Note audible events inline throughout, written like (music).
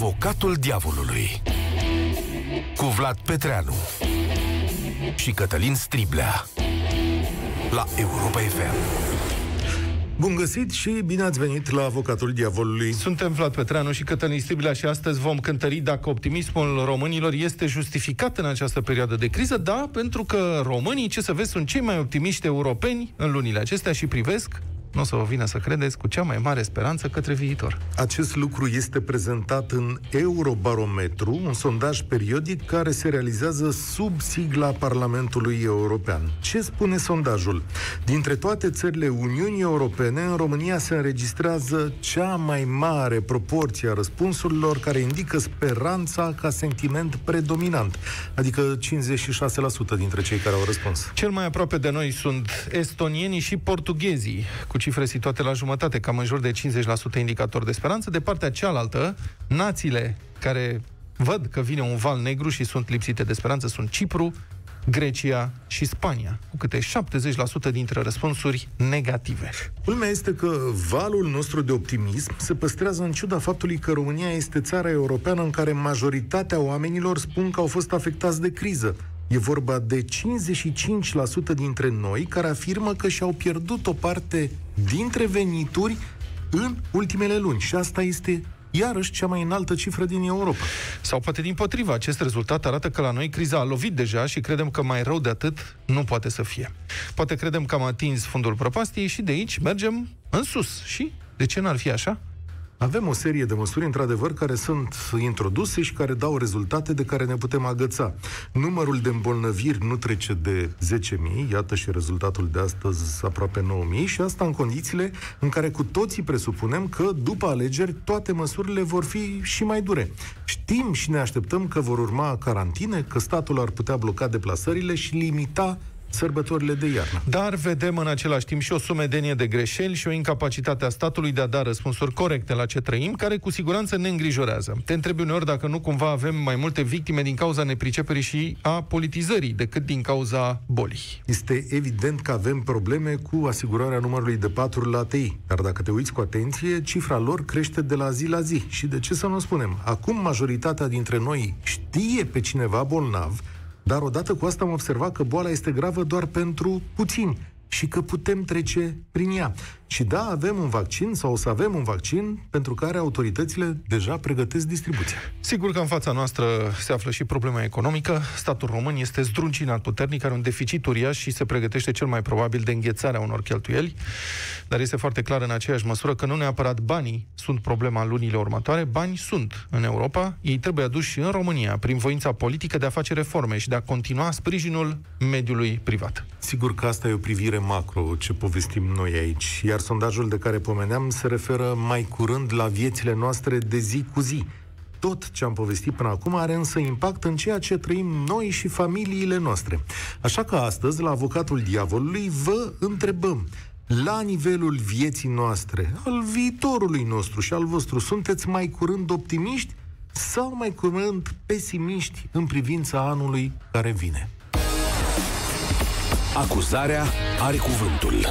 Avocatul diavolului cu Vlad Petreanu și Cătălin Striblea la Europa FM. Bun găsit și bine ați venit la Avocatul Diavolului. Suntem Vlad Petreanu și Cătălin Striblea și astăzi vom cântări dacă optimismul românilor este justificat în această perioadă de criză. Da, pentru că românii, ce să vezi, sunt cei mai optimiști europeni în lunile acestea și privesc nu o să vă vină să credeți, cu cea mai mare speranță către viitor. Acest lucru este prezentat în Eurobarometru, un sondaj periodic care se realizează sub sigla Parlamentului European. Ce spune sondajul? Dintre toate țările Uniunii Europene, în România se înregistrează cea mai mare proporție a răspunsurilor care indică speranța ca sentiment predominant, adică 56% dintre cei care au răspuns. Cel mai aproape de noi sunt estonienii și portughezii, cu cifre situate la jumătate, cam în jur de 50% indicator de speranță. De partea cealaltă, națiile care văd că vine un val negru și sunt lipsite de speranță sunt Cipru, Grecia și Spania, cu câte 70% dintre răspunsuri negative. Culmea este că valul nostru de optimism se păstrează în ciuda faptului că România este țara europeană în care majoritatea oamenilor spun că au fost afectați de criză. E vorba de 55% dintre noi care afirmă că și-au pierdut o parte dintre venituri în ultimele luni. Și asta este iarăși cea mai înaltă cifră din Europa. Sau poate din potriva, acest rezultat arată că la noi criza a lovit deja și credem că mai rău de atât nu poate să fie. Poate credem că am atins fundul prăpastiei și de aici mergem în sus. Și de ce n-ar fi așa? Avem o serie de măsuri, într-adevăr, care sunt introduse și care dau rezultate de care ne putem agăța. Numărul de îmbolnăviri nu trece de 10.000, iată și rezultatul de astăzi aproape 9.000 și asta în condițiile în care cu toții presupunem că după alegeri toate măsurile vor fi și mai dure. Știm și ne așteptăm că vor urma carantine, că statul ar putea bloca deplasările și limita sărbătorile de iarnă. Dar vedem în același timp și o sumedenie de greșeli și o incapacitate a statului de a da răspunsuri corecte la ce trăim, care cu siguranță ne îngrijorează. Te întrebi uneori dacă nu cumva avem mai multe victime din cauza nepriceperii și a politizării decât din cauza bolii. Este evident că avem probleme cu asigurarea numărului de patru la TI, dar dacă te uiți cu atenție, cifra lor crește de la zi la zi. Și de ce să nu spunem? Acum majoritatea dintre noi știe pe cineva bolnav, dar odată cu asta am observat că boala este gravă doar pentru puțini și că putem trece prin ea. Și da, avem un vaccin sau o să avem un vaccin pentru care autoritățile deja pregătesc distribuția. Sigur că în fața noastră se află și problema economică. Statul român este zdruncinat puternic, are un deficit uriaș și se pregătește cel mai probabil de înghețarea unor cheltuieli. Dar este foarte clar în aceeași măsură că nu neapărat banii sunt problema în lunile următoare, bani sunt în Europa, ei trebuie aduși în România prin voința politică de a face reforme și de a continua sprijinul mediului privat. Sigur că asta e o privire macro, ce povestim noi aici. Iar sondajul de care pomeneam se referă mai curând la viețile noastre de zi cu zi. Tot ce am povestit până acum are însă impact în ceea ce trăim noi și familiile noastre. Așa că astăzi, la Avocatul Diavolului, vă întrebăm la nivelul vieții noastre, al viitorului nostru și al vostru, sunteți mai curând optimiști sau mai curând pesimiști în privința anului care vine? Acuzarea are cuvântul.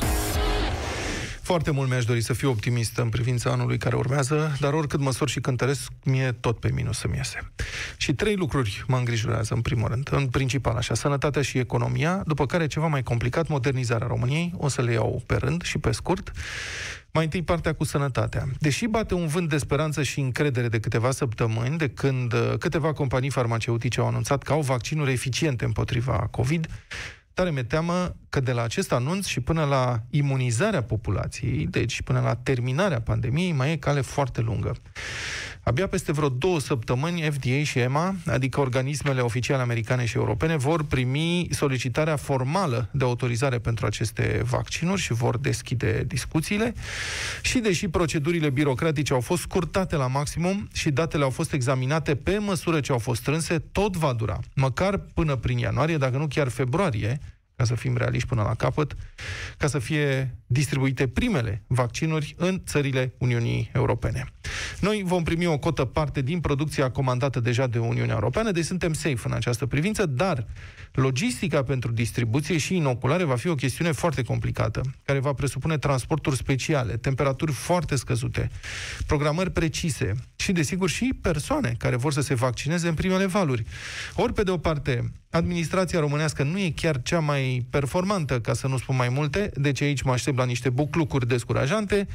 Foarte mult mi-aș dori să fiu optimist în privința anului care urmează, dar oricât măsor și cântăresc, mie tot pe minus să-mi iese. Și trei lucruri mă îngrijorează, în primul rând. În principal, așa, sănătatea și economia, după care ceva mai complicat, modernizarea României. O să le iau pe rând și pe scurt. Mai întâi partea cu sănătatea. Deși bate un vânt de speranță și încredere de câteva săptămâni, de când uh, câteva companii farmaceutice au anunțat că au vaccinuri eficiente împotriva COVID, tare mi-e teamă că de la acest anunț și până la imunizarea populației, deci până la terminarea pandemiei, mai e cale foarte lungă. Abia peste vreo două săptămâni, FDA și EMA, adică organismele oficiale americane și europene, vor primi solicitarea formală de autorizare pentru aceste vaccinuri și vor deschide discuțiile. Și deși procedurile birocratice au fost scurtate la maximum și datele au fost examinate pe măsură ce au fost strânse, tot va dura, măcar până prin ianuarie, dacă nu chiar februarie, ca să fim realiști până la capăt, ca să fie distribuite primele vaccinuri în țările Uniunii Europene. Noi vom primi o cotă parte din producția comandată deja de Uniunea Europeană, deci suntem safe în această privință, dar logistica pentru distribuție și inoculare va fi o chestiune foarte complicată, care va presupune transporturi speciale, temperaturi foarte scăzute, programări precise și, desigur, și persoane care vor să se vaccineze în primele valuri. Ori, pe de o parte, administrația românească nu e chiar cea mai performantă, ca să nu spun mai multe, deci aici mă aștept la niște buclucuri descurajante,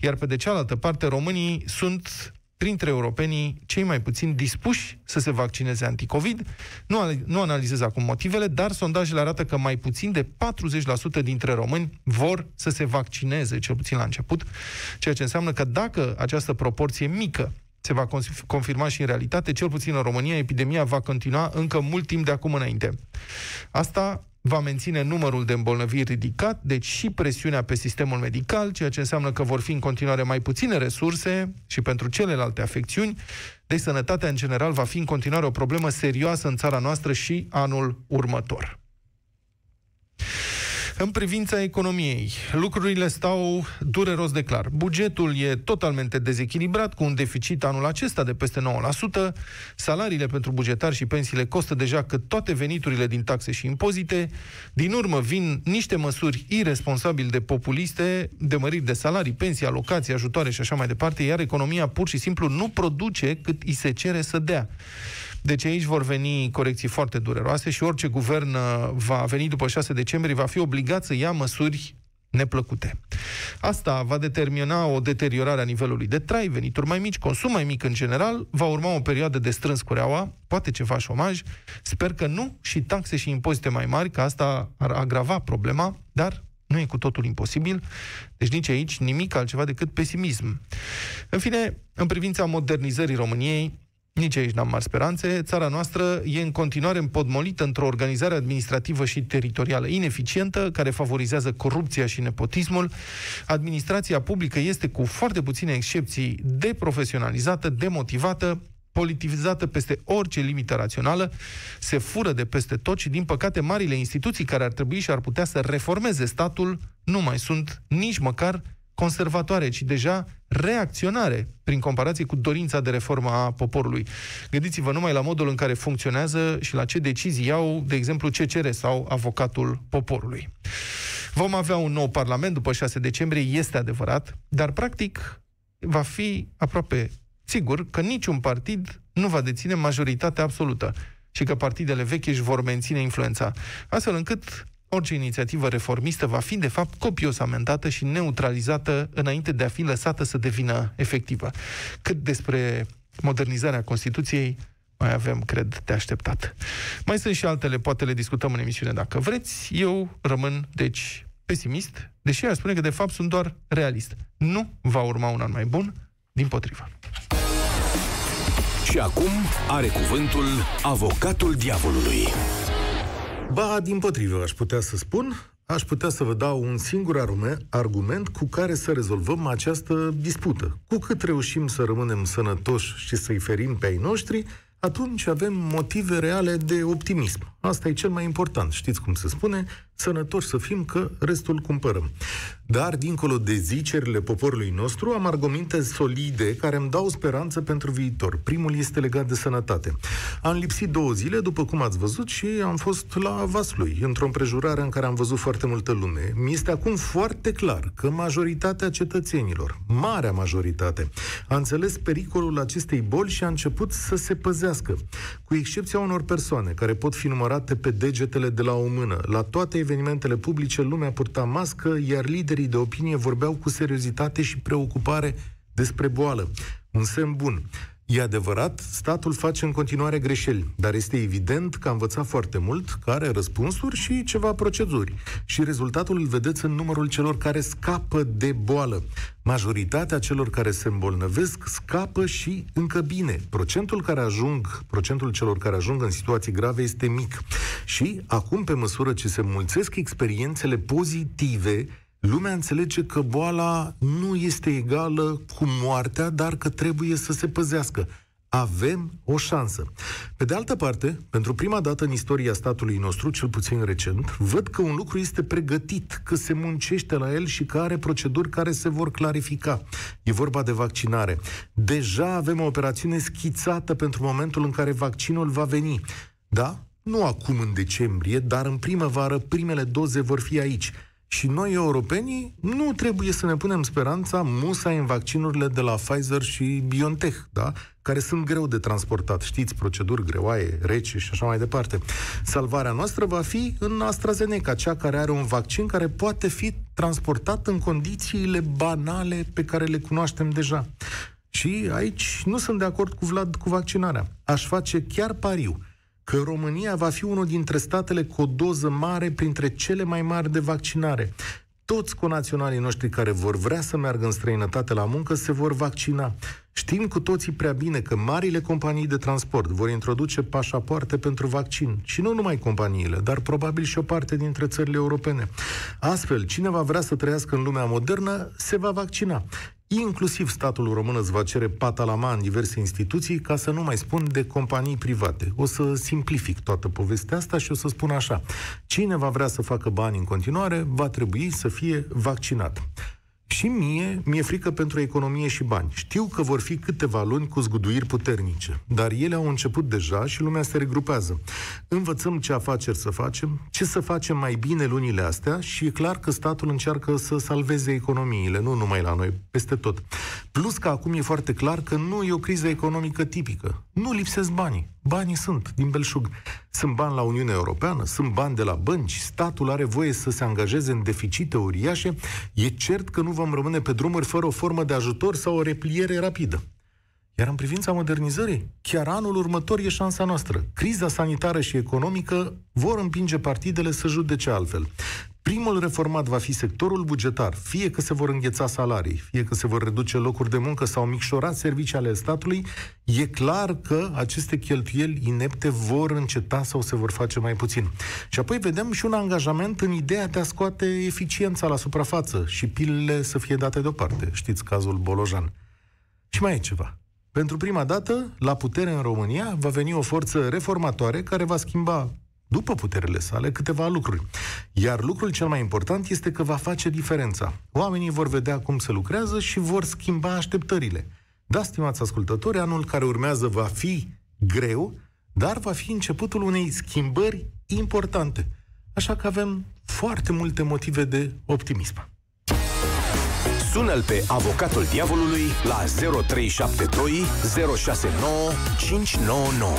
iar pe de cealaltă parte, românii sunt printre europenii cei mai puțin dispuși să se vaccineze anticovid. Nu, nu analizez acum motivele, dar sondajele arată că mai puțin de 40% dintre români vor să se vaccineze, cel puțin la început, ceea ce înseamnă că dacă această proporție mică se va confirma și în realitate, cel puțin în România, epidemia va continua încă mult timp de acum înainte. Asta va menține numărul de îmbolnăviri ridicat, deci și presiunea pe sistemul medical, ceea ce înseamnă că vor fi în continuare mai puține resurse și pentru celelalte afecțiuni, deci sănătatea în general va fi în continuare o problemă serioasă în țara noastră și anul următor. În privința economiei, lucrurile stau dureros de clar. Bugetul e totalmente dezechilibrat, cu un deficit anul acesta de peste 9%, salariile pentru bugetari și pensiile costă deja cât toate veniturile din taxe și impozite, din urmă vin niște măsuri irresponsabil de populiste, de măriri de salarii, pensii, alocații, ajutoare și așa mai departe, iar economia pur și simplu nu produce cât îi se cere să dea. Deci aici vor veni corecții foarte dureroase și orice guvern uh, va veni după 6 decembrie va fi obligat să ia măsuri neplăcute. Asta va determina o deteriorare a nivelului de trai, venituri mai mici, consum mai mic în general, va urma o perioadă de strâns cureaua, poate ceva șomaj, sper că nu și taxe și impozite mai mari, că asta ar agrava problema, dar nu e cu totul imposibil, deci nici aici nimic altceva decât pesimism. În fine, în privința modernizării României, nici aici n-am mari speranțe. Țara noastră e în continuare împodmolită într-o organizare administrativă și teritorială ineficientă, care favorizează corupția și nepotismul. Administrația publică este, cu foarte puține excepții, deprofesionalizată, demotivată, politivizată peste orice limită rațională, se fură de peste tot și, din păcate, marile instituții care ar trebui și ar putea să reformeze statul nu mai sunt nici măcar conservatoare, ci deja reacționare prin comparație cu dorința de reformă a poporului. Gândiți-vă numai la modul în care funcționează și la ce decizii iau, de exemplu, CCR sau avocatul poporului. Vom avea un nou parlament după 6 decembrie, este adevărat, dar practic va fi aproape sigur că niciun partid nu va deține majoritatea absolută și că partidele vechi își vor menține influența, astfel încât orice inițiativă reformistă va fi, de fapt, copios amendată și neutralizată înainte de a fi lăsată să devină efectivă. Cât despre modernizarea Constituției, mai avem, cred, de așteptat. Mai sunt și altele, poate le discutăm în emisiune dacă vreți. Eu rămân, deci, pesimist, deși aș spune că, de fapt, sunt doar realist. Nu va urma un an mai bun, din potrivă. Și acum are cuvântul avocatul diavolului. Ba, din potrivă, aș putea să spun, aș putea să vă dau un singur argument cu care să rezolvăm această dispută. Cu cât reușim să rămânem sănătoși și să-i ferim pe ai noștri, atunci avem motive reale de optimism. Asta e cel mai important. Știți cum se spune? Sănătoși să fim, că restul cumpărăm. Dar, dincolo de zicerile poporului nostru, am argumente solide care îmi dau speranță pentru viitor. Primul este legat de sănătate. Am lipsit două zile, după cum ați văzut, și am fost la Vaslui, într-o împrejurare în care am văzut foarte multă lume. Mi este acum foarte clar că majoritatea cetățenilor, marea majoritate, a înțeles pericolul acestei boli și a început să se păzească. Cu excepția unor persoane care pot fi numărate pe degetele de la o mână, la toate evenimentele publice lumea purta mască, iar liderii de opinie vorbeau cu seriozitate și preocupare despre boală. Un semn bun. E adevărat, statul face în continuare greșeli, dar este evident că a învățat foarte mult, că are răspunsuri și ceva proceduri. Și rezultatul îl vedeți în numărul celor care scapă de boală. Majoritatea celor care se îmbolnăvesc scapă și încă bine. Procentul care ajung, procentul celor care ajung în situații grave este mic. Și acum, pe măsură ce se mulțesc experiențele pozitive, lumea înțelege că boala nu este egală cu moartea, dar că trebuie să se păzească. avem o șansă. Pe de altă parte, pentru prima dată în istoria statului nostru, cel puțin recent, văd că un lucru este pregătit, că se muncește la el și că are proceduri care se vor clarifica. E vorba de vaccinare. Deja avem o operațiune schițată pentru momentul în care vaccinul va veni. Da? Nu acum în decembrie, dar în primăvară primele doze vor fi aici. Și noi, europenii, nu trebuie să ne punem speranța musa în vaccinurile de la Pfizer și BioNTech, da? care sunt greu de transportat. Știți, proceduri greoaie, rece și așa mai departe. Salvarea noastră va fi în AstraZeneca, cea care are un vaccin care poate fi transportat în condițiile banale pe care le cunoaștem deja. Și aici nu sunt de acord cu Vlad cu vaccinarea. Aș face chiar pariu că România va fi unul dintre statele cu o doză mare printre cele mai mari de vaccinare. Toți conaționalii noștri care vor vrea să meargă în străinătate la muncă se vor vaccina. Știm cu toții prea bine că marile companii de transport vor introduce pașapoarte pentru vaccin. Și nu numai companiile, dar probabil și o parte dintre țările europene. Astfel, cine va vrea să trăiască în lumea modernă, se va vaccina. Inclusiv statul român îți va cere patalama în diverse instituții, ca să nu mai spun de companii private. O să simplific toată povestea asta și o să spun așa. Cine va vrea să facă bani în continuare, va trebui să fie vaccinat. Și mie, mi-e frică pentru economie și bani. Știu că vor fi câteva luni cu zguduiri puternice, dar ele au început deja și lumea se regrupează. Învățăm ce afaceri să facem, ce să facem mai bine lunile astea și e clar că statul încearcă să salveze economiile, nu numai la noi, peste tot. Plus că acum e foarte clar că nu e o criză economică tipică. Nu lipsesc banii. Banii sunt din belșug. Sunt bani la Uniunea Europeană, sunt bani de la bănci, statul are voie să se angajeze în deficite uriașe. E cert că nu vom rămâne pe drumuri fără o formă de ajutor sau o repliere rapidă. Iar în privința modernizării, chiar anul următor e șansa noastră. Criza sanitară și economică vor împinge partidele să judece altfel. Primul reformat va fi sectorul bugetar, fie că se vor îngheța salarii, fie că se vor reduce locuri de muncă sau micșora servicii ale statului, e clar că aceste cheltuieli inepte vor înceta sau se vor face mai puțin. Și apoi vedem și un angajament în ideea de a scoate eficiența la suprafață și pilele să fie date deoparte. Știți cazul Bolojan. Și mai e ceva. Pentru prima dată, la putere în România, va veni o forță reformatoare care va schimba după puterile sale, câteva lucruri. Iar lucrul cel mai important este că va face diferența. Oamenii vor vedea cum se lucrează și vor schimba așteptările. Da, stimați ascultători, anul care urmează va fi greu, dar va fi începutul unei schimbări importante. Așa că avem foarte multe motive de optimism. Sună-l pe avocatul diavolului la 0372 069 599.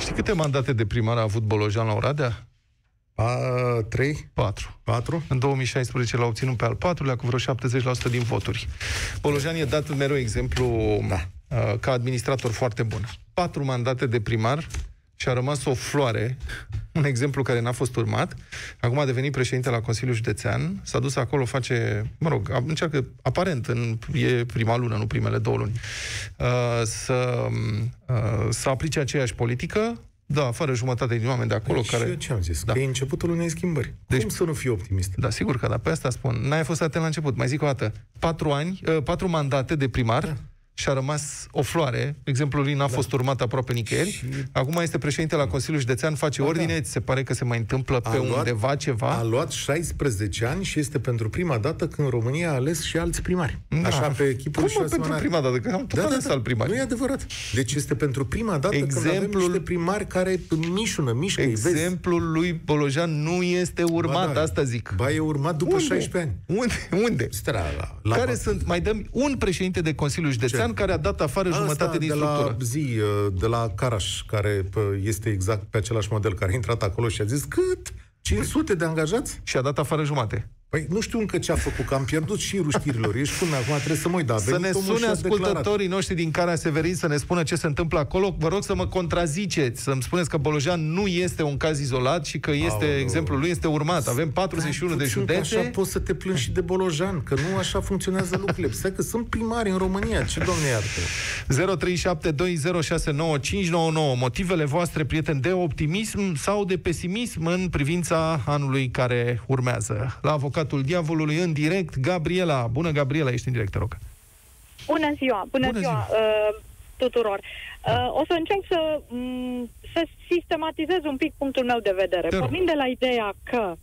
Știi câte mandate de primar a avut Bolojan la Oradea? A, trei? Patru. Patru? În 2016 l-a obținut pe al patrulea cu vreo 70% din voturi. Bolojan e dat mereu exemplu da. uh, ca administrator foarte bun. Patru mandate de primar și a rămas o floare, (laughs) un exemplu care n-a fost urmat. Acum a devenit președinte la Consiliul Județean, s-a dus acolo, face, mă rog, încearcă, aparent, în, e prima lună, nu primele două luni, uh, să, uh, să aplice aceeași politică, da, fără jumătate din oameni de acolo Păi care... Și eu ce am zis? Da. Că e începutul unei schimbări. Deci- Cum să nu fii optimist? Da, sigur că da, pe asta spun. N-ai fost atent la început. Mai zic o dată. Patru ani, uh, patru mandate de primar, Da. Și a rămas o floare. Exemplul lui n-a da. fost urmat aproape nicăieri. Și- Acum este președinte la Consiliul Județean, face Ba ordine, da. ți se pare că se mai întâmplă A pe luat- undeva ceva? A luat 16 ani și este pentru prima dată când România a ales și alți primari. Da. Așa pe echipul Cum și mă, pentru asemănare. prima dată? Că am tot ales al primari. Nu e adevărat. Deci este pentru prima dată când avem Exemplul- niște primari care mișună, mișcă, îi vezi. Exemplul lui Bolojan nu este urmat, Ba da. asta zic. Ba, e urmat după Unde? 16 ani. Unde? Unde? Stai la, la care la, sunt, mai dăm un președinte de Consiliul Județean Ce? care a dat afară jumătate din de structură. la zi, uh, de la Caraș, care pă, este exact pe același model, care a intrat acolo și a zis cât? 500 de angajați? Și a dat afară jumate. Păi nu știu încă ce a făcut, că am pierdut și știrilor. Ești cum acum trebuie să mă uit, da, a Să venit ne omul sune și a declarat. ascultătorii noștri din Cara Severin să ne spună ce se întâmplă acolo. Vă rog să mă contraziceți, să-mi spuneți că Bolojan nu este un caz izolat și că este, Aoleu. exemplul lui este urmat. Avem 41 de Puțin că Așa județe. poți să te plângi și de Bolojan, că nu așa funcționează lucrurile. (laughs) Stai că sunt primari în România, ce domne iartă. 0372069599. Motivele voastre, prieteni, de optimism sau de pesimism în privința anului care urmează. La avocatul diavolului în direct, Gabriela. Bună, Gabriela, ești în direct, te rog. Bună ziua! Bună, Bună ziua! ziua. Uh, tuturor. Uh, o să încerc să, m- să sistematizez un pic punctul meu de vedere. Te rog. Pornind de la ideea că uh,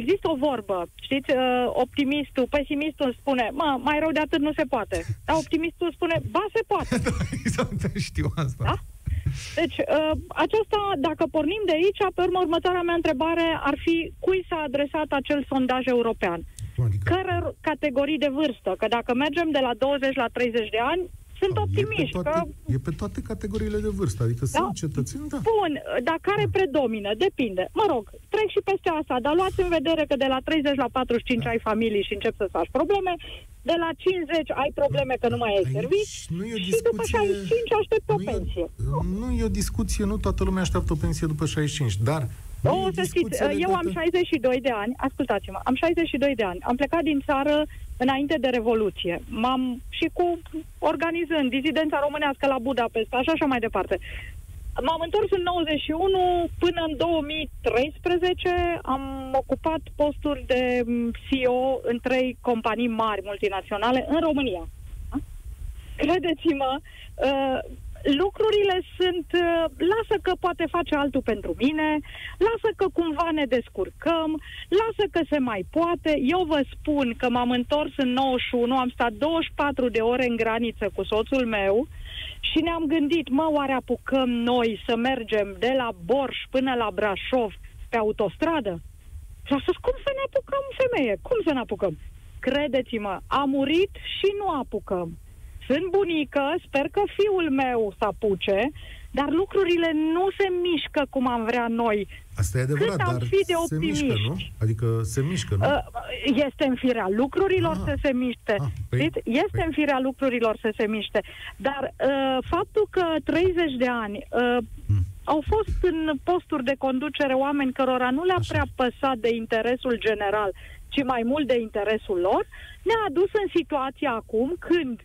există o vorbă, știți, uh, optimistul, pesimistul îmi spune, mă, mai rău de atât nu se poate. Dar optimistul spune, ba, se poate. (laughs) exact, știu asta. Da? Deci, uh, aceasta, dacă pornim de aici, pe urmă, următoarea mea întrebare ar fi cui s-a adresat acel sondaj european? Cum adică? Care categorii de vârstă? Că dacă mergem de la 20 la 30 de ani, sunt E optimiști. pe, Că, toate, e pe toate categoriile de vârstă, adică Da. sunt cetățeni, da. bun, dar care predomină? Depinde. Mă rog, trec și peste asta, dar luați în vedere că de la 30 la 45 ai familii și încep să faci probleme, de la 50 ai probleme că nu mai ai Aici servici nu e o și după discuție- 65 aștepți o nu e- pensie. Nu e o discuție, nu toată lumea așteaptă o pensie după 65, dar nu e O, să știți, discuție eu am legată- 62 de ani, ascultați-mă, am 62 de ani, am plecat din țară înainte de Revoluție. M-am și cu organizând dizidența românească la Budapesta și așa mai departe. M-am întors în 91 până în 2013 am ocupat posturi de m, CEO în trei companii mari multinaționale în România. Da? Credeți-mă, uh, lucrurile sunt, uh, lasă că poate face altul pentru mine, lasă că cumva ne descurcăm, lasă că se mai poate. Eu vă spun că m-am întors în 91, am stat 24 de ore în graniță cu soțul meu și ne-am gândit, mă, oare apucăm noi să mergem de la Borș până la Brașov pe autostradă? Și a spus, cum să ne apucăm, femeie? Cum să ne apucăm? Credeți-mă, a murit și nu apucăm. Sunt bunică, sper că fiul meu să apuce, dar lucrurile nu se mișcă cum am vrea noi. Asta e adevărat, Cât am dar fi de se mișcă, nu? optimiști. Adică se mișcă, nu? Uh, Este în firea lucrurilor Ah. să se miște. Ah, păi- Știți? Este păi- în firea lucrurilor să se miște. Dar uh, faptul că 30 de ani uh, Hmm. au fost în posturi de conducere oameni cărora nu le-a Așa. prea păsat de interesul general, ci mai mult de interesul lor, ne-a adus în situația acum când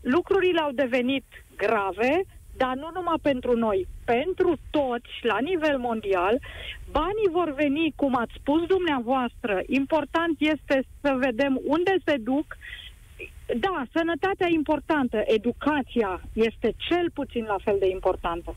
lucrurile au devenit grave, dar nu numai pentru noi, pentru toți, la nivel mondial, banii vor veni, cum ați spus dumneavoastră, important este să vedem unde se duc. Da, sănătatea e importantă, educația este cel puțin la fel de importantă.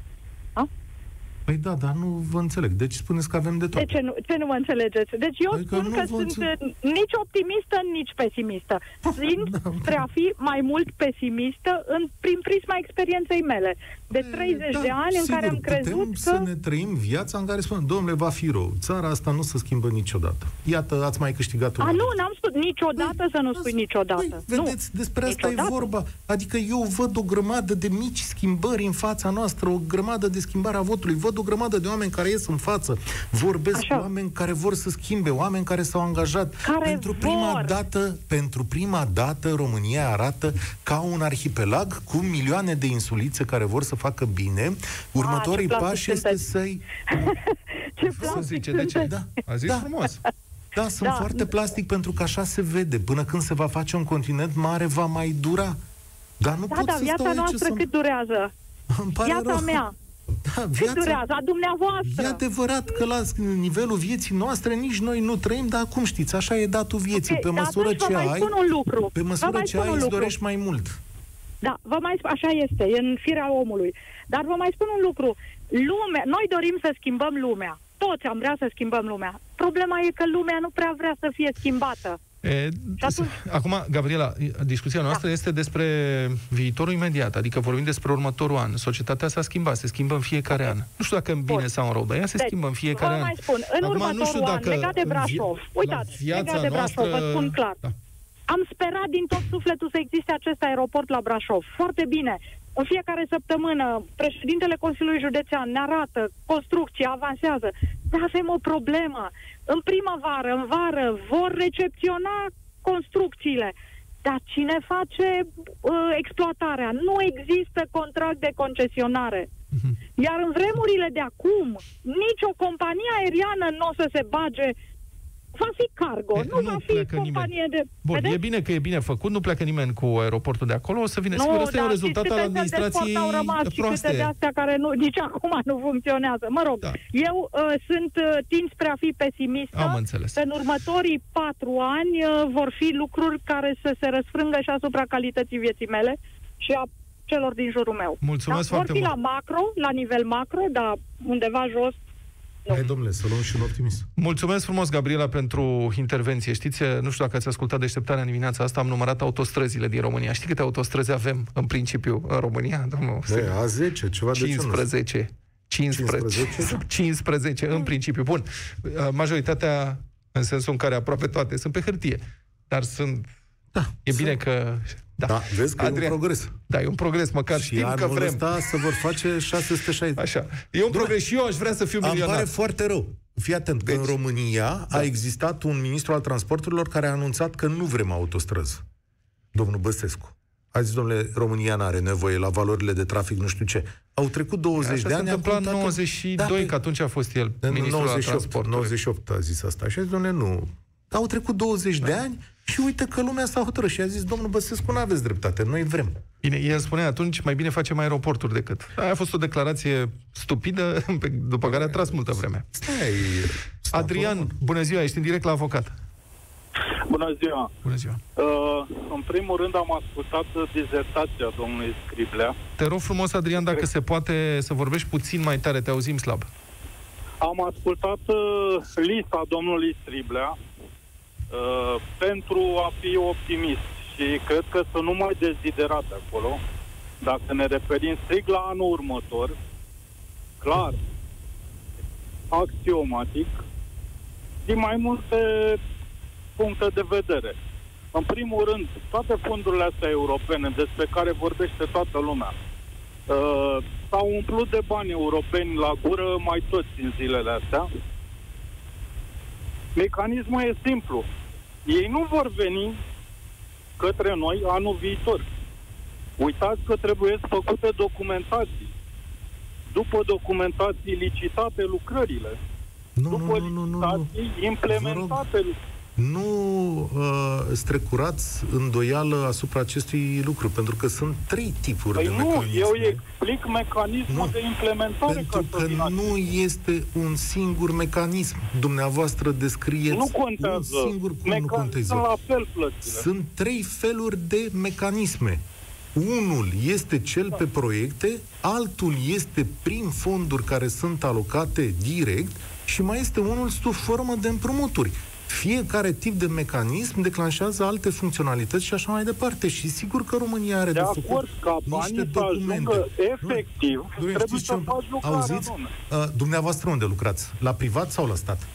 Păi da, dar nu vă înțeleg. Deci spuneți că avem de tot. De ce nu, ce nu mă înțelegeți? Deci eu Adică spun nu că vă sunt înțeleg. uh, nici optimistă, nici pesimistă. (laughs) Simt Da. spre a fi mai mult pesimistă în, prin prisma experienței mele. De 30 de ani în sigur, care am crezut putem că... să ne trăim viața în care spunem, domnule, va fi rău. Țara asta nu se schimbă niciodată. Iată, ați mai câștigat un A, an. nu, n-am spus niciodată să nu spui niciodată. Păi, vedeți, nu. despre asta Niciodată. e vorba. Adică eu văd o grămadă de mici schimbări în fața noastră, o grămadă de schimbare a votului, văd o grămadă de oameni care ies în față, vorbesc Așa. cu oameni care vor să schimbe, oameni care s-au angajat. Care pentru prima vor. dată, pentru prima dată România arată ca un arhipelag cu milioane de insulițe care vor să facă bine. Următorii ce plastic pași este sunteți. să-i (laughs) Ce Să plastic zice, de ce? sunteți. Da. A zis Da. frumos. Da, sunt Da. foarte plastic pentru că așa se vede. Până când se va face un continent mare, va mai dura. Dar nu Da, pot dar să viața stau aici noastră să... cât durează? Îmi pare Viața rău. mea. Da, Cât viața... durează? A dumneavoastră. E adevărat că la nivelul vieții noastre nici noi nu trăim, dar cum știți, așa e datul vieții. Ok, Pe dar măsură atunci ce vă mai ai, spun un lucru. pe Vă măsură mai ce spun ai, un îți lucru. dorești mai mult. Da, vă mai spun, așa este, e în firea omului. Dar vă mai spun un lucru. Lumea, noi dorim să schimbăm lumea. Toți am vrea să schimbăm lumea. Problema e că lumea nu prea vrea să fie schimbată. E, atunci- acum, Gabriela, discuția noastră Da. este despre viitorul imediat, adică vorbim despre următorul an. Societatea s-a schimbat, se schimbă în fiecare an. Nu știu dacă în bine Bun. sau în rău, dar ea se Deci, schimbă în fiecare vă an. mai spun, în Acum, următorul nu știu an, dacă legat de în Brașov, vi- uitați, la viața legat de Brașov, noastră... vă spun clar. Da. Am sperat din tot sufletul să existe acest aeroport la Brașov. Foarte bine. În fiecare săptămână, președintele Consiliului Județean ne arată, construcții, avansează. Dar avem o problemă. În primăvară, în vară, vor recepționa construcțiile. Dar cine face uh, exploatarea? Nu există contract de concesionare. Mhm. Iar în vremurile de acum, nicio companie aeriană nu o să se bage. Va fi cargo, E, nu, nu va fi plecă companie de... Bun, Vedeți? e bine că e bine făcut, nu pleacă nimeni cu aeroportul de acolo, o să vină. Nu, Sigur, ăsta e un dar rezultat știți al câte țări de administrației sport au rămas și câte proaste. de astea care nu, nici acum nu funcționează. Mă rog, Da. eu uh, sunt uh, tind spre a fi pesimistă. Am înțeles. În următorii patru ani uh, vor fi lucruri care să se răsfrângă și asupra calității vieții mele și a celor din jurul meu. Mulțumesc da? foarte Vor fi mult. la macro, la nivel macro, dar undeva jos, nu. Hai, domnule, să luăm și un optimist. Mulțumesc frumos, Gabriela, pentru intervenție. Știți, nu știu dacă ați ascultat deșteptarea în dimineața asta, am numărat autostrăzile din România. Știi câte autostrăzi avem, în principiu, în România? Domnul, Băi, A10, ceva de ce 15. 15. 15, 15, în principiu. Bun. Majoritatea, în sensul în care aproape toate, sunt pe hârtie. Dar sunt... Da, E bine că... Da, da vezi că Adrian, e un progres. Da, e un progres, măcar și știm că anul vrem. ăsta să vor face 660. Așa. E un progres și eu aș vrea să fiu Îmi milionar. pare foarte rău. Fii atent, deci, că în România da. a existat un ministru al transporturilor care a anunțat că nu vrem autostrăzi. Domnul Băsescu. A zis, domnule, România nu are nevoie la valorile de trafic, nu știu ce. Au trecut 20 Așa de se ani. întâmpla în acum toată- 92, Da, păi- că atunci a fost el în ministrul 98, al transportului. 98 a zis asta. Și a zis, domnule, nu. Au trecut 20 da. de ani și uite că lumea s-a hotărât și a zis, domnul Băsescu, nu aveți dreptate, noi vrem. Bine, el spunea atunci, mai bine facem aeroporturi decât. Aia a fost o declarație stupidă, pe- (laughs) după care a tras multă vreme. Stai, stai Adrian, bună ziua, ești în direct la avocat. Bună ziua! Bună ziua. Uh, în primul rând am ascultat dizertația domnului Scriblea. Te rog frumos, Adrian, dacă se poate să vorbești puțin mai tare, te auzim slab. Am ascultat uh, lista domnului Scriblea uh, pentru a fi optimist și cred că sunt numai deziderate acolo. Dacă ne referim strict la anul următor, clar, axiomatic, din mai multe puncte de vedere. În primul rând, toate fondurile astea europene despre care vorbește toată lumea, uh, s-au umplut de bani europeni la gură mai toți în zilele astea. Mecanismul e simplu. Ei nu vor veni către noi anul viitor. Uitați că trebuie făcute documentații. După documentații licitate lucrările. Nu, După nu, nu, nu, nu, nu. licitații implementate lucrările. Nu uh, strecurați îndoială asupra acestui lucru, pentru că sunt trei tipuri Păi de nu, mecanisme. eu explic mecanismul Nu. de implementare Pentru ca să că vină nu este un singur mecanism. Dumneavoastră descrieți Nu contează. un singur... Cum nu Mecanismul contează? la fel plățile. Sunt trei feluri de mecanisme. Unul este cel pe proiecte, altul este prin fonduri care sunt alocate direct și mai este unul sub formă de împrumuturi. Fiecare tip de mecanism declanșează alte funcționalități și așa mai departe. Și sigur că România are De de, acord, făcut ca niște banii să documente. ajungă efectiv, Nu, nu, trebuie știți să ce- faci lucrarea, Auziți? domnule. Uh, dumneavoastră unde lucrați? La privat sau la stat?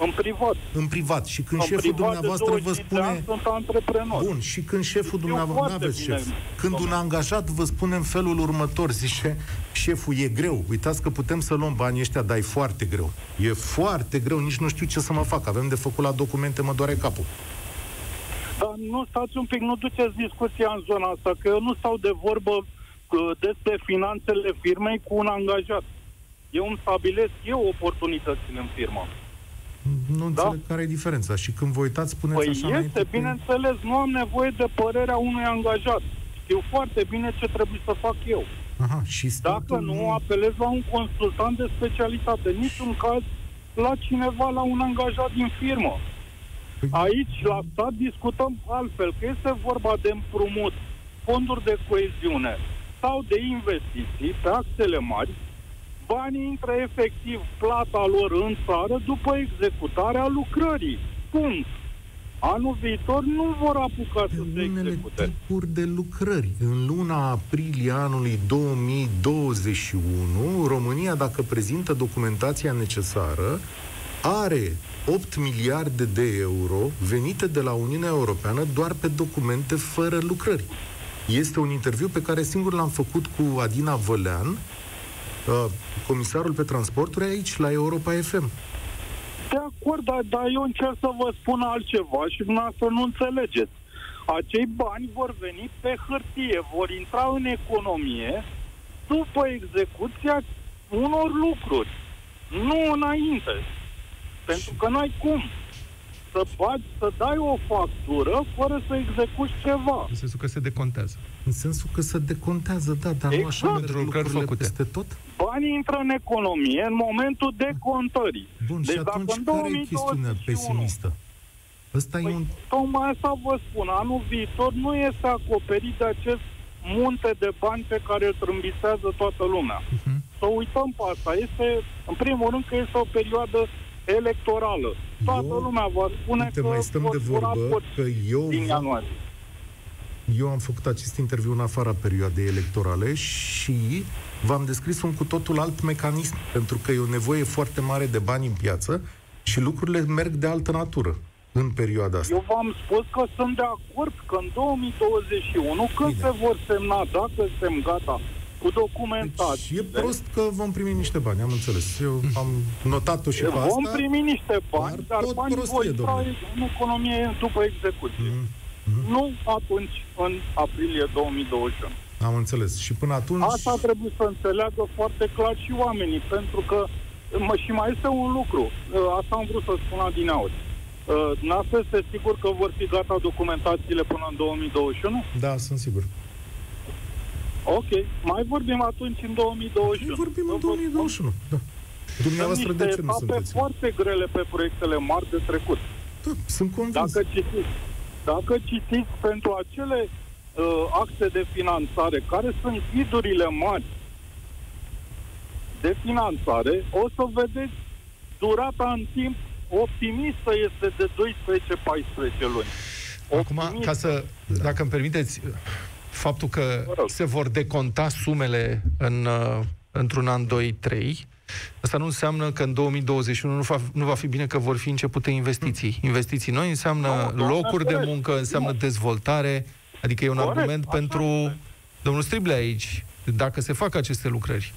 În privat. În privat. Și când În șeful privat dumneavoastră de vă 25 de ani spune... sunt antreprenor. Bun, și când șeful Știu dumneavoastră, nu foarte aveți bine, șef, când un domnule. angajat vă spune în felul următor, zice, șeful, e greu, uitați că putem să luăm banii ăștia, dar e foarte greu. E foarte greu, nici nu știu ce să mă fac, avem de făcut la documente, mă doare capul. Dar nu stați un pic, nu duceți discuția în zona asta, că eu nu stau de vorbă uh, despre finanțele firmei cu un angajat. Eu îmi stabilesc eu oportunitățile în firmă. Nu înțeleg care e diferența. Și când vă uitați, spuneți Păi așa este, înainte, bineînțeles, nu am nevoie de părerea unui angajat. Știu foarte bine ce trebuie să fac eu. Aha, și statul Dacă nu, apelez la un consultant de specialitate. Niciun caz la cineva, la un angajat din firmă. Păi- Aici, la stat, discutăm altfel, că este vorba de împrumut, fonduri de coeziune sau de investiții pe axele mari, banii intră efectiv plata lor în țară după executarea lucrării. Punct. Anul viitor nu vor apuca să se unele execute. tipuri de lucrări. În luna aprilie anului 2021, România, dacă prezintă documentația necesară, are 8 miliarde de euro venite de la Uniunea Europeană doar pe documente fără lucrări. Este un interviu pe care singur l-am făcut cu Adina Vălean, uh, comisarul pe transporturi aici, la Europa FM. De acord, dar, dar eu încerc să vă spun altceva și dumneavoastră nu înțelegeți. Acei bani vor veni pe hârtie, vor intra în economie după execuția unor lucruri, nu înainte. Pentru că n-ai cum să bagi, să dai o factură fără să execuți ceva. În sensul că se decontează. În sensul că se decontează, da, dar nu Exact. așa merg Pentru lucrări lucrurile făcute. peste tot? Banii intră în economie în momentul decontării. Bun, Deci și dacă atunci în care e 2021 chestiunea pesimistă? Ăsta e Păi, un... tocmai asta vă spun. Anul viitor nu este acoperit de acest munte de bani pe care îl trâmbisează toată lumea. Mhm. Să uităm pe asta. Este, în primul rând, că este o perioadă electorală. Toată Eu- lumea va spune Uite, că mai stăm vor de fura vorbă voți că eu, din ianuarie. Eu am făcut acest interviu în afara perioadei electorale și v-am descris un cu totul alt mecanism, pentru că e o nevoie foarte mare de bani în piață și lucrurile merg de altă natură în perioada asta. Eu v-am spus că sunt de acord că în 2021, când Bine. se vor semna, dacă suntem gata cu Deci documentații, e prost că vom primi niște bani, am înțeles. Eu am notat-o și pe asta. vom primi niște bani, dar dar tot banii prostie, vor intra domnule. în economie după execuție. Mhm. Nu atunci, în aprilie 2021. Am înțeles. Și până atunci... Asta trebuie să înțeleagă foarte clar și oamenii, pentru că mă, și mai este un lucru, uh, asta am vrut să spun adineauri. Uh, Noastră este sigur că vor fi gata documentațiile până în 2021? Da, sunt sigur. Ok, mai vorbim atunci în 2021. Noi vorbim Vă în vă 2021. Da. Sunt Dumneavoastră niște de ce nu etape sunteți? foarte grele pe proiectele mari de trecut. Da, sunt convins. Dacă citiți, dacă citiți pentru acele uh, acte de finanțare, care sunt zidurile mari de finanțare, o să vedeți durata în timp optimistă este de 12-14 luni. Acum, Optimistă. ca să, dacă îmi permiteți, faptul că Vă rog. se vor deconta sumele în, uh, într-un an, 2, 3, asta nu înseamnă că în 2021 nu va, nu va fi bine că vor fi începute investiții. Investiții noi înseamnă Nu, doamne locuri de ferește. muncă, înseamnă Nu. dezvoltare, adică e un Corect, argument așa pentru este. domnul Strible aici, dacă se fac aceste lucrări.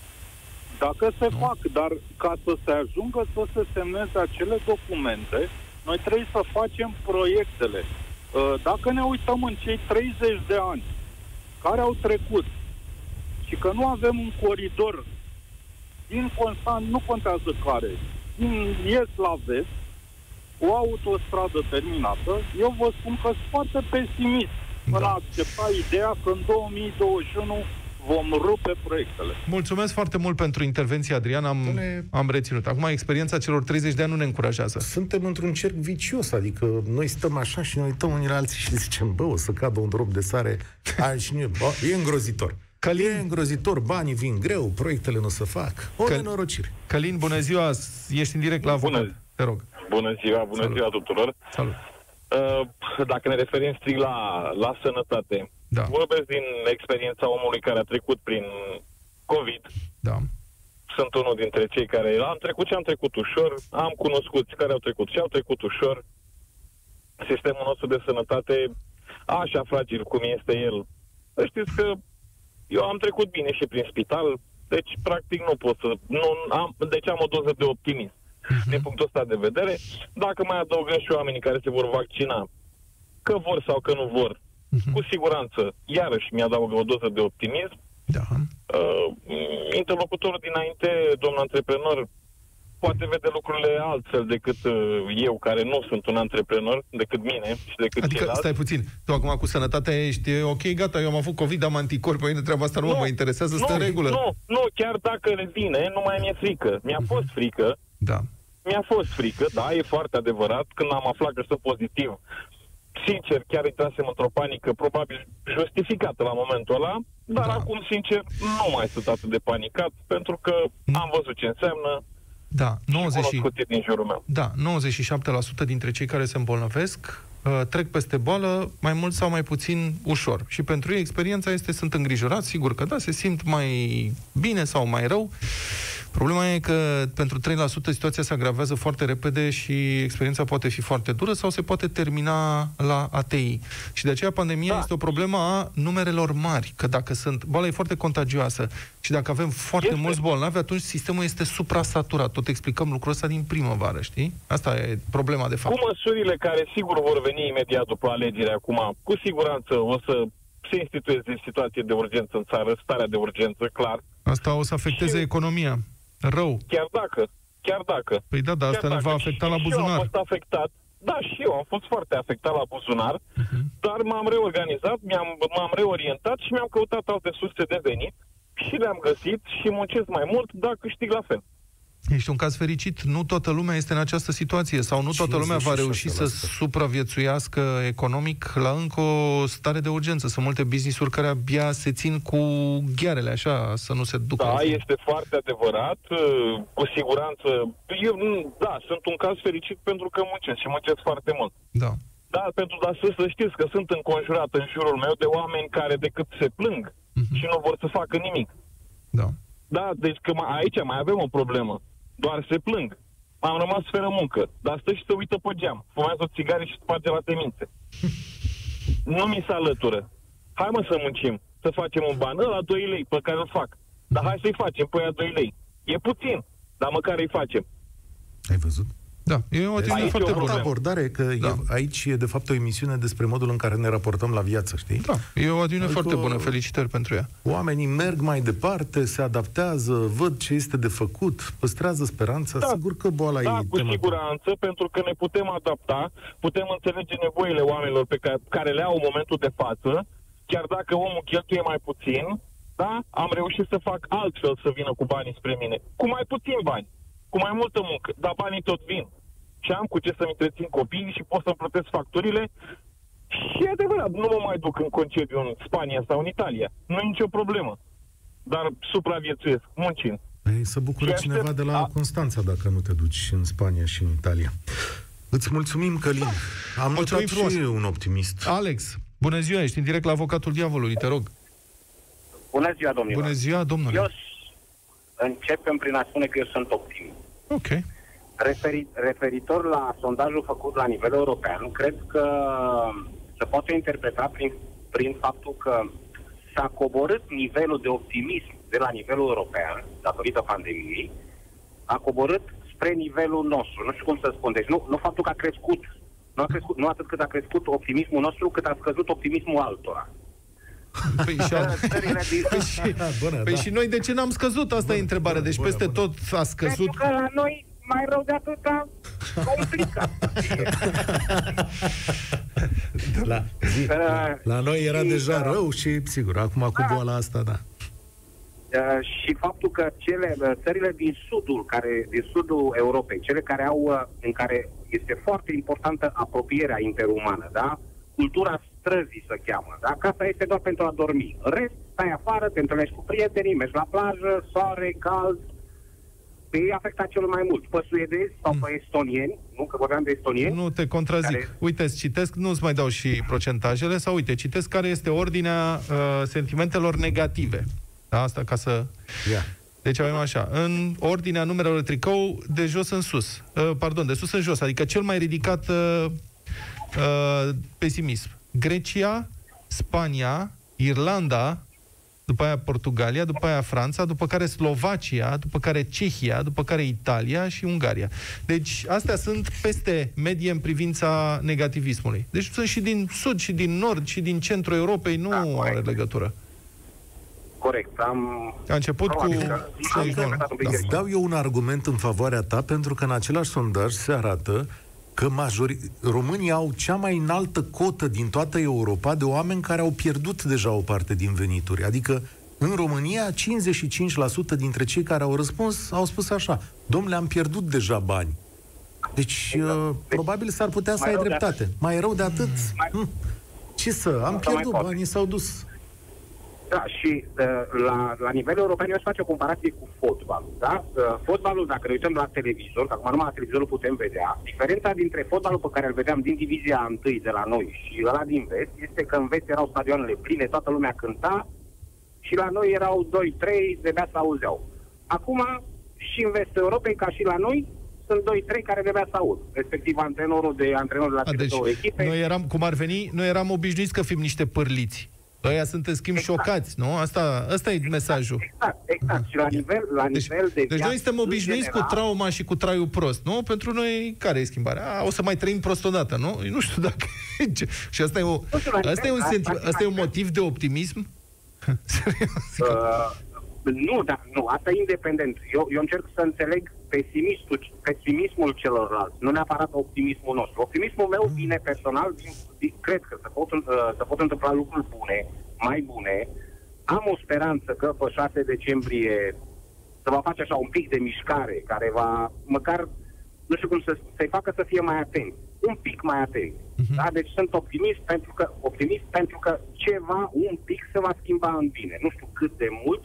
Dacă se Nu? fac, dar ca să se ajungă să se semneze acele documente, noi trebuie să facem proiectele. Uh, Dacă ne uităm în cei 30 de ani care au trecut și că nu avem un coridor din Constant, nu contează care, din est la vest, o autostradă terminată, eu vă spun că sunt foarte pesimist Da. în a accepta ideea că în 2021 vom rupe proiectele. Mulțumesc foarte mult pentru intervenție, Adrian, am, Dom'le- am reținut. Acum, experiența celor 30 de ani nu ne încurajează. Suntem într-un cerc vicios, adică noi stăm așa și ne uităm unii la alții și zicem, bă, o să cadă un drop de sare, (laughs) Aia și nu, bă, e îngrozitor. Călin- E îngrozitor, banii vin greu, proiectele nu se fac. O Că- nenorocire. Călin, bună ziua, ești în direct la Bună. avocat. Te rog, Bună ziua, bună Salut. ziua tuturor. salut. Uh, Dacă ne referim strict la, la sănătate, Da, vorbesc din experiența omului care a trecut prin COVID. da. Sunt unul dintre cei care am trecut și am trecut ușor. Am cunoscuți care au trecut și au trecut ușor. Sistemul nostru de sănătate, așa fragil cum este el. Să știți că eu am trecut bine și prin spital, deci practic nu pot să... Nu, am, deci am o doză de optimism din punctul ăsta de vedere. Dacă mai adăugăm și oamenii care se vor vaccina, că vor sau că nu vor, cu siguranță, iarăși mi-adaugă o doză de optimism. Da. Uh, interlocutorul dinainte, domnul antreprenor, poate vede lucrurile altfel decât uh, eu, care nu sunt un antreprenor, decât mine și decât Adică, ceilalți. stai puțin, tu acum cu sănătatea ești ok, gata, eu am avut COVID, am anticorpi, pe mine treaba asta nu, mă mai interesează, stă în regulă. Nu, nu, chiar dacă revine, nu mai mi-e frică. Mi-a fost frică, Da. mi-a fost frică, da, e foarte adevărat. Când am aflat că sunt pozitiv, sincer, chiar intrasem într-o panică, probabil justificată la momentul ăla, dar Da. acum, sincer, nu mai sunt atât de panicat, pentru că am văzut ce înseamnă Da, și 90 și... cunosc cei din jurul meu. Da, 97% dintre cei care se îmbolnăvesc uh, trec peste boală mai mult sau mai puțin ușor. Și pentru ei experiența este, sunt îngrijorați, sigur că da, se simt mai bine sau mai rău. Problema e că pentru 3% situația se agravează foarte repede și experiența poate fi foarte dură sau se poate termina la ATI. Și de aceea pandemia Da. este o problemă a numerelor mari, că dacă sunt... Boala e foarte contagioasă și dacă avem foarte Este. mulți bolnavi, atunci sistemul este suprasaturat. Tot explicăm lucrul ăsta din primăvară, știi? Asta e problema de fapt. Cu măsurile care sigur vor veni imediat după alegeri acum, cu siguranță o să se institueze situație de urgență în țară, starea de urgență, clar. Asta o să afecteze Și- economia. Rău. Chiar dacă, chiar dacă. Păi da, dar asta Chiar ne dacă va afecta și- la și eu am buzunar. fost afectat. Da, și eu am fost foarte afectat la buzunar, Mhm. dar m-am reorganizat, mi-am, m-am reorientat și mi-am căutat alte surse de venit și le-am găsit și muncesc mai mult, dar câștig la fel. Ești un caz fericit. Nu toată lumea este în această situație sau nu toată lumea va reuși să 56%. supraviețuiască economic la încă o stare de urgență. Sunt multe business-uri care abia se țin cu ghearele, așa, să nu se ducă. Da, la fund. este foarte adevărat. uh, Cu siguranță. Eu, nu- da, sunt un caz fericit pentru că muncesc și muncesc foarte mult. Da. Da, pentru dar să, să știți că sunt înconjurat în jurul meu de oameni care decât se plâng Mhm. și nu vor să facă nimic. Da. Da, deci că mai, aici mai avem o problemă. Doar se plâng. Am rămas fără muncă, dar stă și se uită pe geam. Fumează o țigară și sparge la temințe. (laughs) nu mi se alătură. Hai mă să muncim, să facem un ban. Ăla 2 lei pe care îl fac. Dar hai să-i facem pe aia 2 lei. E puțin, dar măcar îi facem. Ai văzut? Da, e o atitudine Aici foarte e o bună. problemă. abordare, că Da. e, aici e de fapt o emisiune despre modul în care ne raportăm la viață, știi? Da, e o atitudine Adică- foarte bună. Felicitări pentru ea. Oamenii merg mai departe, se adaptează, văd ce este de făcut, păstrează speranța. Da. Sigur că boala Da, e cu tema. siguranță, pentru că ne putem adapta, putem înțelege nevoile oamenilor pe care, care le au în momentul de față, chiar dacă omul cheltuie mai puțin, da, am reușit să fac altfel să vină cu banii spre mine. Cu mai puțin bani, cu mai multă muncă, dar banii tot vin. Și am cu ce să-mi întrețin copiii și pot să-mi plătesc facturile. Și e adevărat, nu mă mai duc în concediu în Spania sau în Italia. Nu e nicio problemă. Dar supraviețuiesc, muncind. Ei, să bucure Și cineva aștept- de la a- Constanța dacă nu te duci în Spania și în Italia. Îți mulțumim, Călin. Am Mulțumim notat și frumos. un optimist. Alex, bună ziua, ești în direct la avocatul diavolului, te rog. Bună ziua, domnilor. Bună ziua, domnule. Eu s- începem prin a spune că eu sunt optimist. Ok. Referi, referitor la sondajul făcut la nivel european, cred că se poate interpreta prin, prin faptul că s-a coborât nivelul de optimism de la nivelul european, datorită pandemiei, a coborât spre nivelul nostru. Nu știu cum să spun. Deci nu, nu faptul că a crescut, nu, a crescut, nu atât cât a crescut optimismul nostru, cât a scăzut optimismul altora. Păi și, al... Țările din- păi și, Bună, păi da. și noi de ce n-am scăzut? Asta e întrebarea. Deci bună, peste bună. tot a scăzut. Pentru că la noi mai rău de atâta complicat. (laughs) La, zi, Uh, la noi era și, deja uh, rău și, sigur, acum cu Da. boala asta, da. Uh, și faptul că cele uh, țările din sudul, care din sudul Europei, cele care au uh, în care este foarte importantă apropierea interumană, da? Cultura străzii se cheamă, da? Casa este doar pentru a dormi. În rest, stai afară, te întâlnești cu prietenii, mergi la plajă, soare, cald. Pe ei afecta cel mai mult. Pe suedezi sau pe estonieni, nu că vorbeam de estonieni, Nu te contrazic. Care- Uite, îți citesc, nu-ți mai dau și procentajele, sau uite, citesc care este ordinea uh, sentimentelor negative. Da, asta ca să... Ia. Deci avem așa, în ordinea numerelor de tricou, de jos în sus. Uh, pardon, de sus în jos, adică cel mai ridicat uh, uh, pesimism. Grecia, Spania, Irlanda, după aia Portugalia, după aia Franța, după care Slovacia, după care Cehia, după care Italia și Ungaria. Deci astea sunt peste medie în privința negativismului. Deci sunt și din sud, și din nord, și din centrul Europei, nu Da, are corect. legătură. corect, am... A început cu... Probabil că- am interpretat un pic Îți greșit. dau eu un argument în favoarea ta, pentru că în același sondaj se arată că majori... românii au cea mai înaltă cotă din toată Europa de oameni care au pierdut deja o parte din venituri. Adică, în România, 55% dintre cei care au răspuns au spus așa, domnule, am pierdut deja bani. Deci, uh, probabil s-ar putea să Mai ai rău de dreptate. Mai rău de atât? Mai- Hm. Ce să, am Nu se mai pierdut, poate. banii s-au dus. Da, și uh, la, la nivel european eu aș face o comparație cu fotbalul, da? Uh, fotbalul, dacă ne uităm la televizor, că acum numai la televizorul putem vedea, diferența dintre fotbalul pe care îl vedeam din divizia întâi de la noi și ăla din vest, este că în vest erau stadioanele pline, toată lumea cânta și la noi erau 2-3, de bea să auzeau. Acum, și în vestul Europei, ca și la noi, sunt 2-3 care de bea să aud, respectiv antrenorul de antrenor de la A, cele deci două echipe. noi eram, cum ar veni, noi eram obișnuiți că fim niște pârliți. Ăia sunt, în schimb, Exact. șocați, nu? Asta, asta e mesajul. Exact, exact. Și la nivel, la Deci, nivel de deci viață, noi suntem în obișnuiți cu general, trauma și cu traiul prost, nu? Pentru noi, care e schimbarea? A, o să mai trăim prost odată, nu? Eu nu știu dacă... Ce- și asta e, o, Nu știu, la asta e un, nivel- senti, asta- asta e un asta- motiv de optimism? Serios? (laughs) Uh, nu, da, nu, asta e independent. Eu, eu încerc să înțeleg pesimistul, pesimismul celorlalți, nu neapărat optimismul nostru. Optimismul meu vine personal, din, din, cred că se pot, uh, se pot întâmpla lucruri bune, mai bune. Am o speranță că pe 6 decembrie să va face așa un pic de mișcare, care va, măcar, nu știu cum să, să-i facă să fie mai atent. Un pic mai atent. Uh-huh. Da? Deci sunt optimist pentru că, optimist pentru că ceva, un pic, se va schimba în bine. Nu știu cât de mult,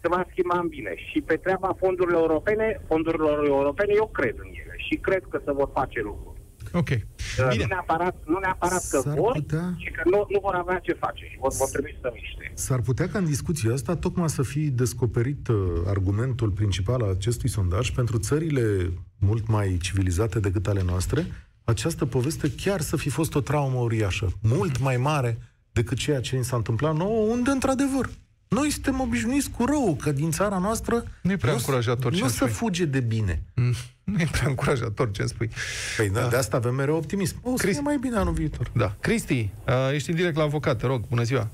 se va schimba în bine. Și pe treaba fondurilor europene, fondurilor europene, eu cred în ele și cred că se vor face lucruri. Ok. Bine. Nu neapărat, nu neapărat că S-ar vor, putea- ci că nu, nu vor avea ce face și vor, vor trebui să miște. S-ar putea ca în discuția asta tocmai să fie descoperit uh, argumentul principal al acestui sondaj pentru țările mult mai civilizate decât ale noastre, această poveste chiar să fi fost o traumă uriașă, mult mai mare decât ceea ce ni s-a întâmplat nouă, unde, într-adevăr, noi suntem obișnuiți cu rău, că din țara noastră Nu e prea nu, încurajator ce nu îmi se spui. fuge de bine. Mm, Nu e prea încurajator ce îmi spui. Păi da. de asta avem mereu optimism. O să Chris- fie mai bine anul viitor. Da. Cristi, uh, ești în direct la avocat, te rog, bună ziua.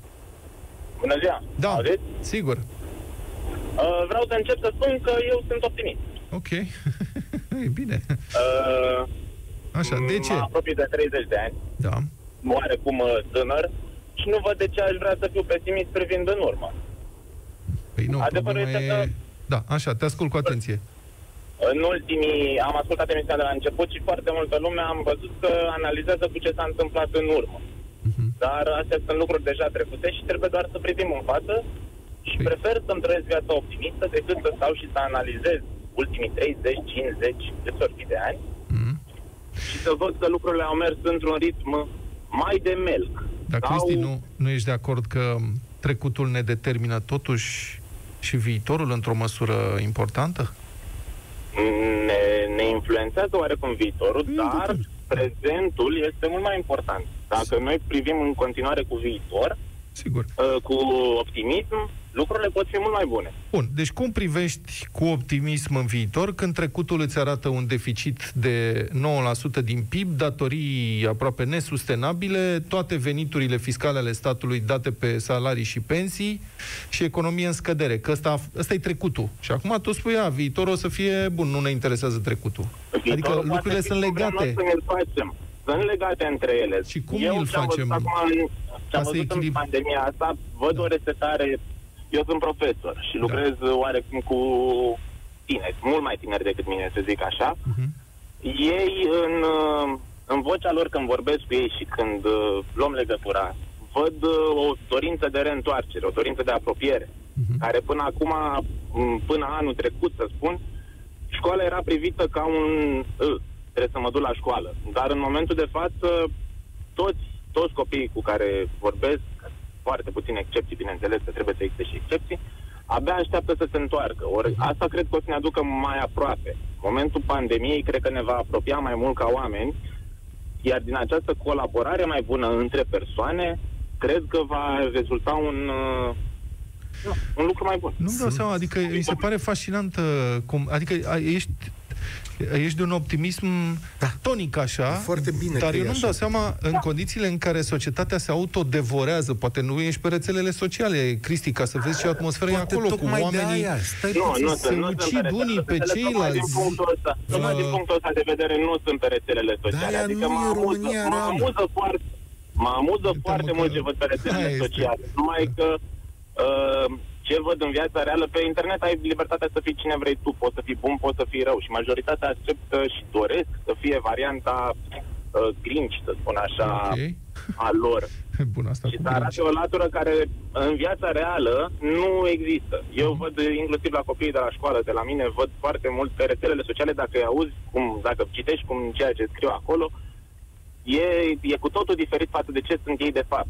Bună ziua! Da, Auziți? sigur. Uh, vreau să încep să spun că eu sunt optimist. Ok. (laughs) e bine. Uh, Așa, de ce? Mă apropii de 30 de ani, Da. oarecum uh, tânăr, și nu văd de ce aș vrea să fiu pesimist privind în urmă. Păi nu, Adevărul problema este e... că- Da, așa, te ascult cu atenție. În ultimii, am ascultat emisiunea de la început și foarte multă lume am văzut că analizează cu ce s-a întâmplat în urmă. Mhm. Dar astea sunt lucruri deja trecute și trebuie doar să privim în față și Păi. prefer să-mi trăiesc viața optimistă decât să stau și să analizez ultimii 30, 50, câți ori fi de ani Mhm. și să văd că lucrurile au mers într-un ritm mai de melc. Dar, Sau- Cristi, nu, nu ești de acord că trecutul ne determină totuși și viitorul într-o măsură importantă? ne, ne influențează oarecum viitorul, Mm, dar total. prezentul este mult mai important. Dacă noi privim în continuare cu viitor, Sigur. uh, cu optimism, lucrurile pot fi mult mai bune. Bun, deci cum privești cu optimism în viitor când trecutul îți arată un deficit de 9% din PIB, datorii aproape nesustenabile, toate veniturile fiscale ale statului date pe salarii și pensii și economie în scădere, că ăsta, ăsta e trecutul. Și acum tu spui, a, viitorul o să fie, bun, nu ne interesează trecutul. Viitorul Adică poate lucrurile fi sunt cum vrem noi legate. Să ne facem. Sunt legate între ele. Și cum Eu îl ce-am văzut facem Acum, în- ca ce-am să văzut în echilib- pandemia asta, văd Da. o resetare. Eu sunt profesor și lucrez oarecum cu tineri, mult mai tineri decât mine, să zic așa. Mhm. Ei, în, uh, în vocea lor, când vorbesc cu ei și când uh, luăm legătura, văd uh, o dorință de reîntoarcere, o dorință de apropiere, Mhm. care până acum, m, până anul trecut, să spun, școala era privită ca un... Uh, trebuie să mă duc la școală. Dar în momentul de față, toți, toți copiii cu care vorbesc, foarte puține excepții, bineînțeles, că trebuie să existe și excepții, abia așteaptă să se întoarcă. Ori asta cred că o să ne aducă mai aproape. Momentul pandemiei cred că ne va apropia mai mult ca oameni, iar din această colaborare mai bună între persoane, cred că va rezulta un, uh, nu, un lucru mai bun. Nu-mi dau Sunt- seama, adică mi se pare fascinant uh, cum, adică a, ești ești de un optimism Da. tonic așa, E foarte bine dar că eu e nu-mi așa. dau seama în condițiile în care societatea se autodevorează, poate nu ești pe rețelele sociale, Cristi, ca să vezi ce atmosferă e Poate acolo cu tocmai de oamenii. aia. Stai Nu, puțin nu să- sunt, nu ucid sunt pe unii pe rețelele sociale. Tocmai din ceilalți. punctul ăsta, tocmai Uh, din punctul ăsta de vedere nu sunt pe rețelele sociale. aia adică nu mă e amuză, România mă reală. amuză foarte, mă amuză Uite, foarte mă, mult că- ce văd pe rețelele Aia este. sociale. Numai că uh, ce văd în viața reală, pe internet ai libertatea să fii cine vrei tu, poți să fii bun, poți să fii rău și majoritatea acceptă și doresc să fie varianta uh, grinch, să spun așa, Ok. a lor. (laughs) Bun, asta Și cu să arate grinci. o latură care în viața reală nu există. Eu văd inclusiv la copiii de la școală, de la mine, văd foarte mult pe rețelele sociale, dacă îi auzi, cum, dacă citești cum ceea ce scriu acolo, e, e cu totul diferit față de ce sunt ei de fapt.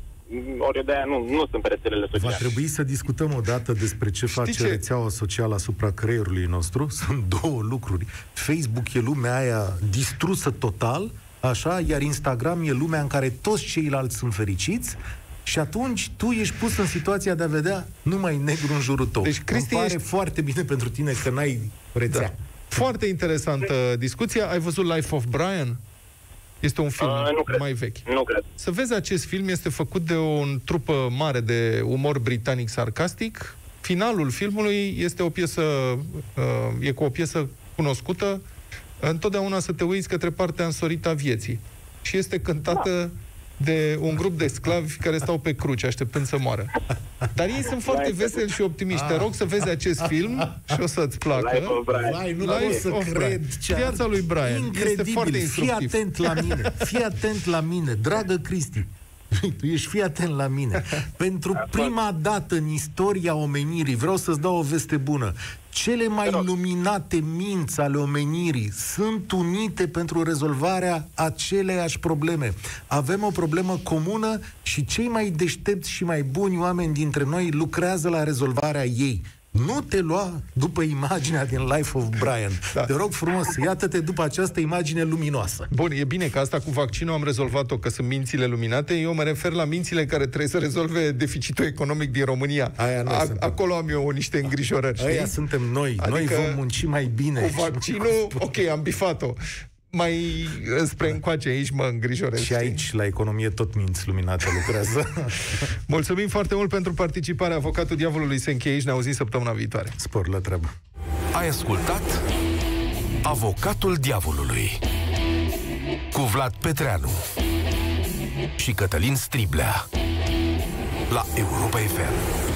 Ori eu de-aia nu, nu sunt pe rețelele Va sociale. trebui să discutăm o dată despre ce face ce? rețeaua socială asupra creierului nostru. (laughs) Sunt două lucruri. Facebook e lumea aia distrusă total, așa, iar Instagram e lumea în care toți ceilalți sunt fericiți și atunci tu ești pus în situația de a vedea numai negru în jurul tău. Deci, Cristi, Îmi pare ești- foarte bine pentru tine că n-ai rețea. Da. Foarte interesantă discuția. Ai văzut Life of Brian? Este un film Uh, nu cred. mai vechi. Nu cred. Să vezi acest film, este făcut de o trupă mare de umor britanic sarcastic. Finalul filmului este o piesă, uh, e cu o piesă cunoscută, întotdeauna să te uiți către partea însorită a vieții. Și este cântată de un grup de sclavi care stau pe cruce, așteptând să moară. Dar ei sunt foarte veseli și optimiști. Te rog să vezi acest film și o să-ți placă. Life of Brian. Vai, nu Life pot să of cred Brian. ce Viața lui Brian. Incredibil. Este foarte fii instructiv. atent la mine. Fii atent la mine, dragă Cristi. (laughs) Tu ești fii atent la mine. Pentru prima dată în istoria omenirii, vreau să-ți dau o veste bună, cele mai luminate minți ale omenirii sunt unite pentru rezolvarea aceleiași probleme. Avem o problemă comună și cei mai deștepți și mai buni oameni dintre noi lucrează la rezolvarea ei. Nu te lua după imaginea din Life of Brian. Da. Te rog frumos, iată-te după această imagine luminoasă. Bun, e bine că asta cu vaccinul am rezolvat-o, că sunt mințile luminate. Eu mă refer la mințile care trebuie să rezolve deficitul economic din România. Aia noi suntem. acolo am eu niște îngrijorări, Aia știi? suntem noi. Adică noi Adică vom munci mai bine. Cu vaccinul, ok, am bifat-o. Mai spre încoace aici mă îngrijorez. Și știi? aici, la economie, tot minți luminate lucrează. (laughs) Mulțumim foarte mult pentru participare. Avocatul diavolului se încheie aici. Ne auzim săptămâna viitoare. Spor la treabă. Ai ascultat Avocatul Diavolului cu Vlad Petreanu și Cătălin Striblea la Europa FM.